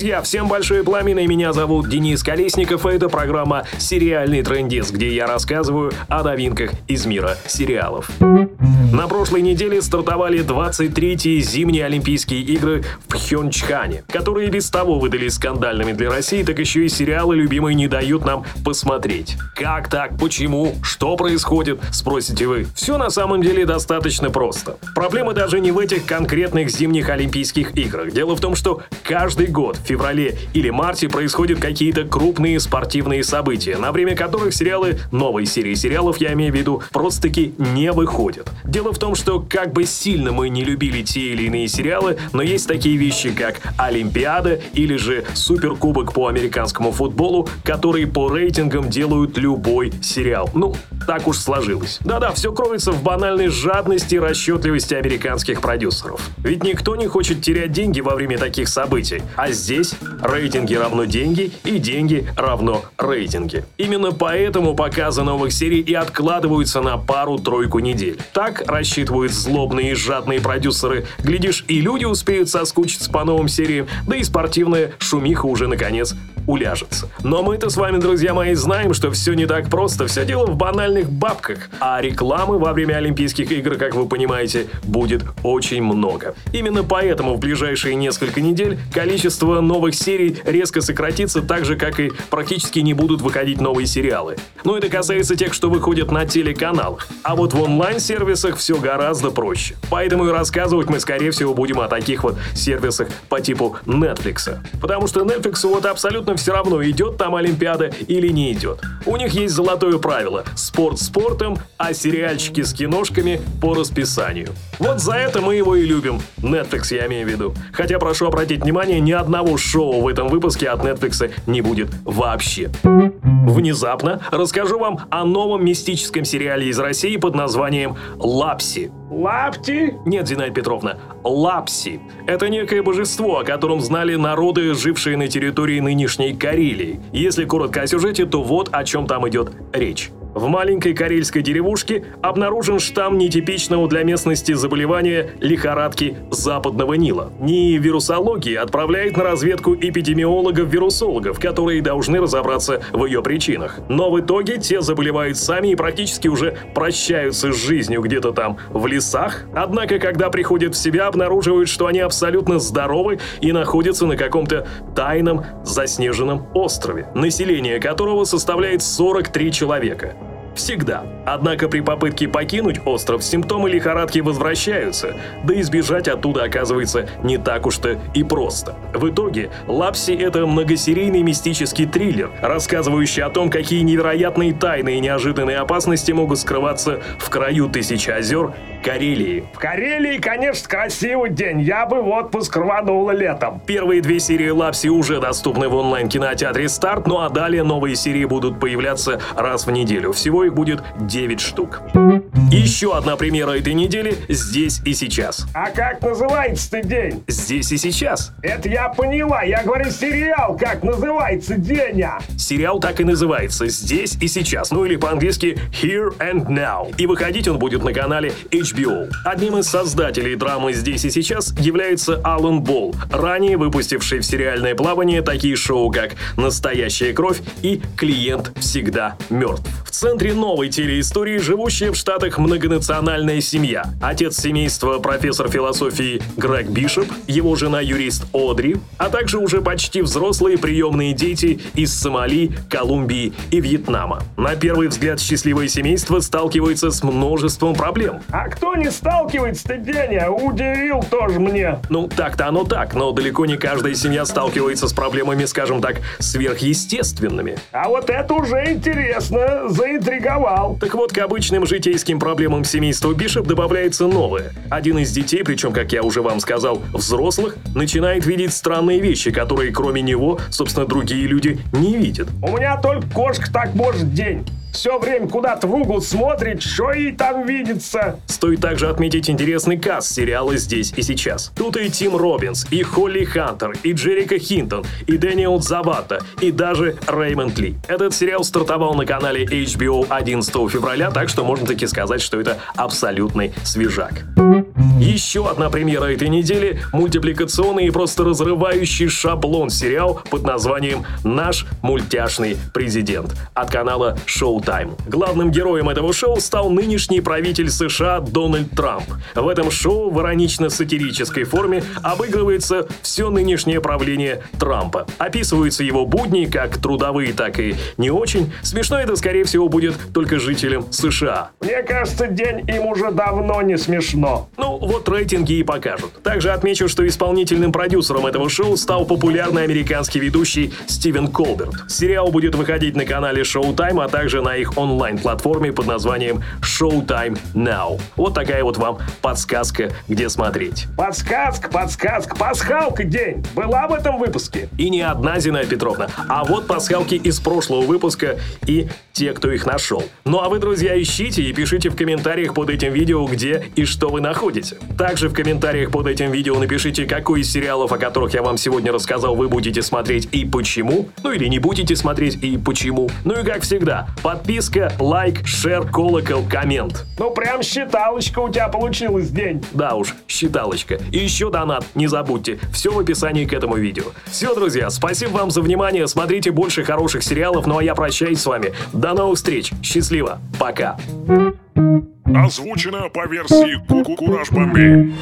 друзья, всем большое пламя, меня зовут Денис Колесников, и это программа «Сериальный трендец», где я рассказываю о новинках из мира сериалов. На прошлой неделе стартовали 23-е зимние Олимпийские игры в Пхенчхане, которые без того выдали скандальными для России, так еще и сериалы любимые не дают нам посмотреть. Как так? Почему? Что происходит? Спросите вы. Все на самом деле достаточно просто. Проблема даже не в этих конкретных зимних Олимпийских играх. Дело в том, что каждый год феврале или марте происходят какие-то крупные спортивные события, на время которых сериалы новой серии сериалов, я имею в виду, просто-таки не выходят. Дело в том, что как бы сильно мы не любили те или иные сериалы, но есть такие вещи, как Олимпиада или же Суперкубок по американскому футболу, которые по рейтингам делают любой сериал. Ну, так уж сложилось. Да-да, все кроется в банальной жадности и расчетливости американских продюсеров. Ведь никто не хочет терять деньги во время таких событий. А здесь рейтинги равно деньги и деньги равно рейтинги. Именно поэтому показы новых серий и откладываются на пару-тройку недель. Так рассчитывают злобные и жадные продюсеры. Глядишь, и люди успеют соскучиться по новым сериям, да и спортивная шумиха уже наконец уляжется. Но мы-то с вами, друзья мои, знаем, что все не так просто. Все дело в банальных бабках. А рекламы во время Олимпийских игр, как вы понимаете, будет очень много. Именно поэтому в ближайшие несколько недель количество новых серий резко сократится, так же, как и практически не будут выходить новые сериалы. Но это касается тех, что выходят на телеканалах. А вот в онлайн-сервисах все гораздо проще. Поэтому и рассказывать мы, скорее всего, будем о таких вот сервисах по типу Netflix. Потому что Netflix вот абсолютно все равно, идет там Олимпиада или не идет. У них есть золотое правило – спорт спортом, а сериальчики с киношками по расписанию. Вот за это мы его и любим. Netflix я имею в виду. Хотя прошу обратить внимание, ни одного шоу в этом выпуске от Netflix не будет вообще. Внезапно расскажу вам о новом мистическом сериале из России под названием «Лапси». Лапти? Нет, Зинаида Петровна, Лапси. Это некое божество, о котором знали народы, жившие на территории нынешней Карелии. Если коротко о сюжете, то вот о чем там идет речь. В маленькой карельской деревушке обнаружен штамм нетипичного для местности заболевания лихорадки западного Нила. НИИ вирусологии отправляет на разведку эпидемиологов-вирусологов, которые должны разобраться в ее причинах. Но в итоге те заболевают сами и практически уже прощаются с жизнью где-то там в лесах. Однако, когда приходят в себя, обнаруживают, что они абсолютно здоровы и находятся на каком-то тайном заснеженном острове, население которого составляет 43 человека. Всегда. Однако при попытке покинуть остров симптомы лихорадки возвращаются, да и сбежать оттуда оказывается не так уж-то и просто. В итоге «Лапси» — это многосерийный мистический триллер, рассказывающий о том, какие невероятные тайны и неожиданные опасности могут скрываться в краю тысячи озер Карелии. В Карелии, конечно, красивый день. Я бы в отпуск рванула летом. Первые две серии «Лапси» уже доступны в онлайн-кинотеатре «Старт», ну а далее новые серии будут появляться раз в неделю. Всего их будет 9 штук. Еще одна премьера этой недели «Здесь и сейчас». А как называется день? «Здесь и сейчас». Это я поняла. Я говорю сериал, как называется Деня. Сериал так и называется «Здесь и сейчас», ну или по-английски «Here and Now». И выходить он будет на канале HBO. Одним из создателей драмы «Здесь и сейчас» является Алан Болл, ранее выпустивший в сериальное плавание такие шоу, как «Настоящая кровь» и «Клиент всегда мертв». В центре новой телеистории живущая в Штатах многонациональная семья. Отец семейства – профессор философии Грег Бишоп, его жена – юрист Одри, а также уже почти взрослые приемные дети из Сомали, Колумбии и Вьетнама. На первый взгляд счастливое семейство сталкивается с множеством проблем. А кто не сталкивается-то, Деня? Удивил тоже мне. Ну, так-то оно так, но далеко не каждая семья сталкивается с проблемами, скажем так, сверхъестественными. А вот это уже интересно, заинтриговал. Так вот, к обычным житейским проблемам семейства Бишоп добавляется новое. Один из детей, причем, как я уже вам сказал, взрослых, начинает видеть странные вещи, которые кроме него, собственно, другие люди не видят. У меня только кошка так может день. Все время куда-то в угол смотрит, что ей там видится. Стоит также отметить интересный каст сериала «Здесь и сейчас». Тут и Тим Робинс, и Холли Хантер, и Джеррика Хинтон, и Дэниел Зоватто, и даже Реймонд Ли. Этот сериал стартовал на канале HBO 11 февраля, так что можно таки сказать, что это абсолютный свежак. Еще одна премьера этой недели – мультипликационный и просто разрывающий шаблон сериал под названием «Наш мультяшный президент» от канала Showtime. Главным героем этого шоу стал нынешний правитель США Дональд Трамп. В этом шоу в иронично-сатирической форме обыгрывается все нынешнее правление Трампа. Описываются его будни как трудовые, так и не очень. Смешно это, скорее всего, будет только жителям США. Мне кажется, день им уже давно не смешно. Ну, вот рейтинги и покажут. Также отмечу, что исполнительным продюсером этого шоу стал популярный американский ведущий Стивен Колберт. Сериал будет выходить на канале Showtime, а также на их онлайн-платформе под названием Showtime Now. Вот такая вот вам подсказка, где смотреть. Подсказка, подсказка, пасхалка день. Была в этом выпуске? И не одна, Зинаида Петровна, а вот пасхалки из прошлого выпуска и те, кто их нашел. Ну а вы, друзья, ищите и пишите в комментариях под этим видео, где и что вы находите. Также в комментариях под этим видео напишите, какой из сериалов, о которых я вам сегодня рассказал, вы будете смотреть и почему. Ну или не будете смотреть и почему. Ну и как всегда, подписка, лайк, шер, колокол, коммент. Ну прям считалочка у тебя получилась день. Да уж, считалочка. И еще донат, не забудьте. Все в описании к этому видео. Все, друзья, спасибо вам за внимание. Смотрите больше хороших сериалов. Ну а я прощаюсь с вами. До новых встреч. Счастливо. Пока. Озвучено по версии Куку Кураж Бомбей.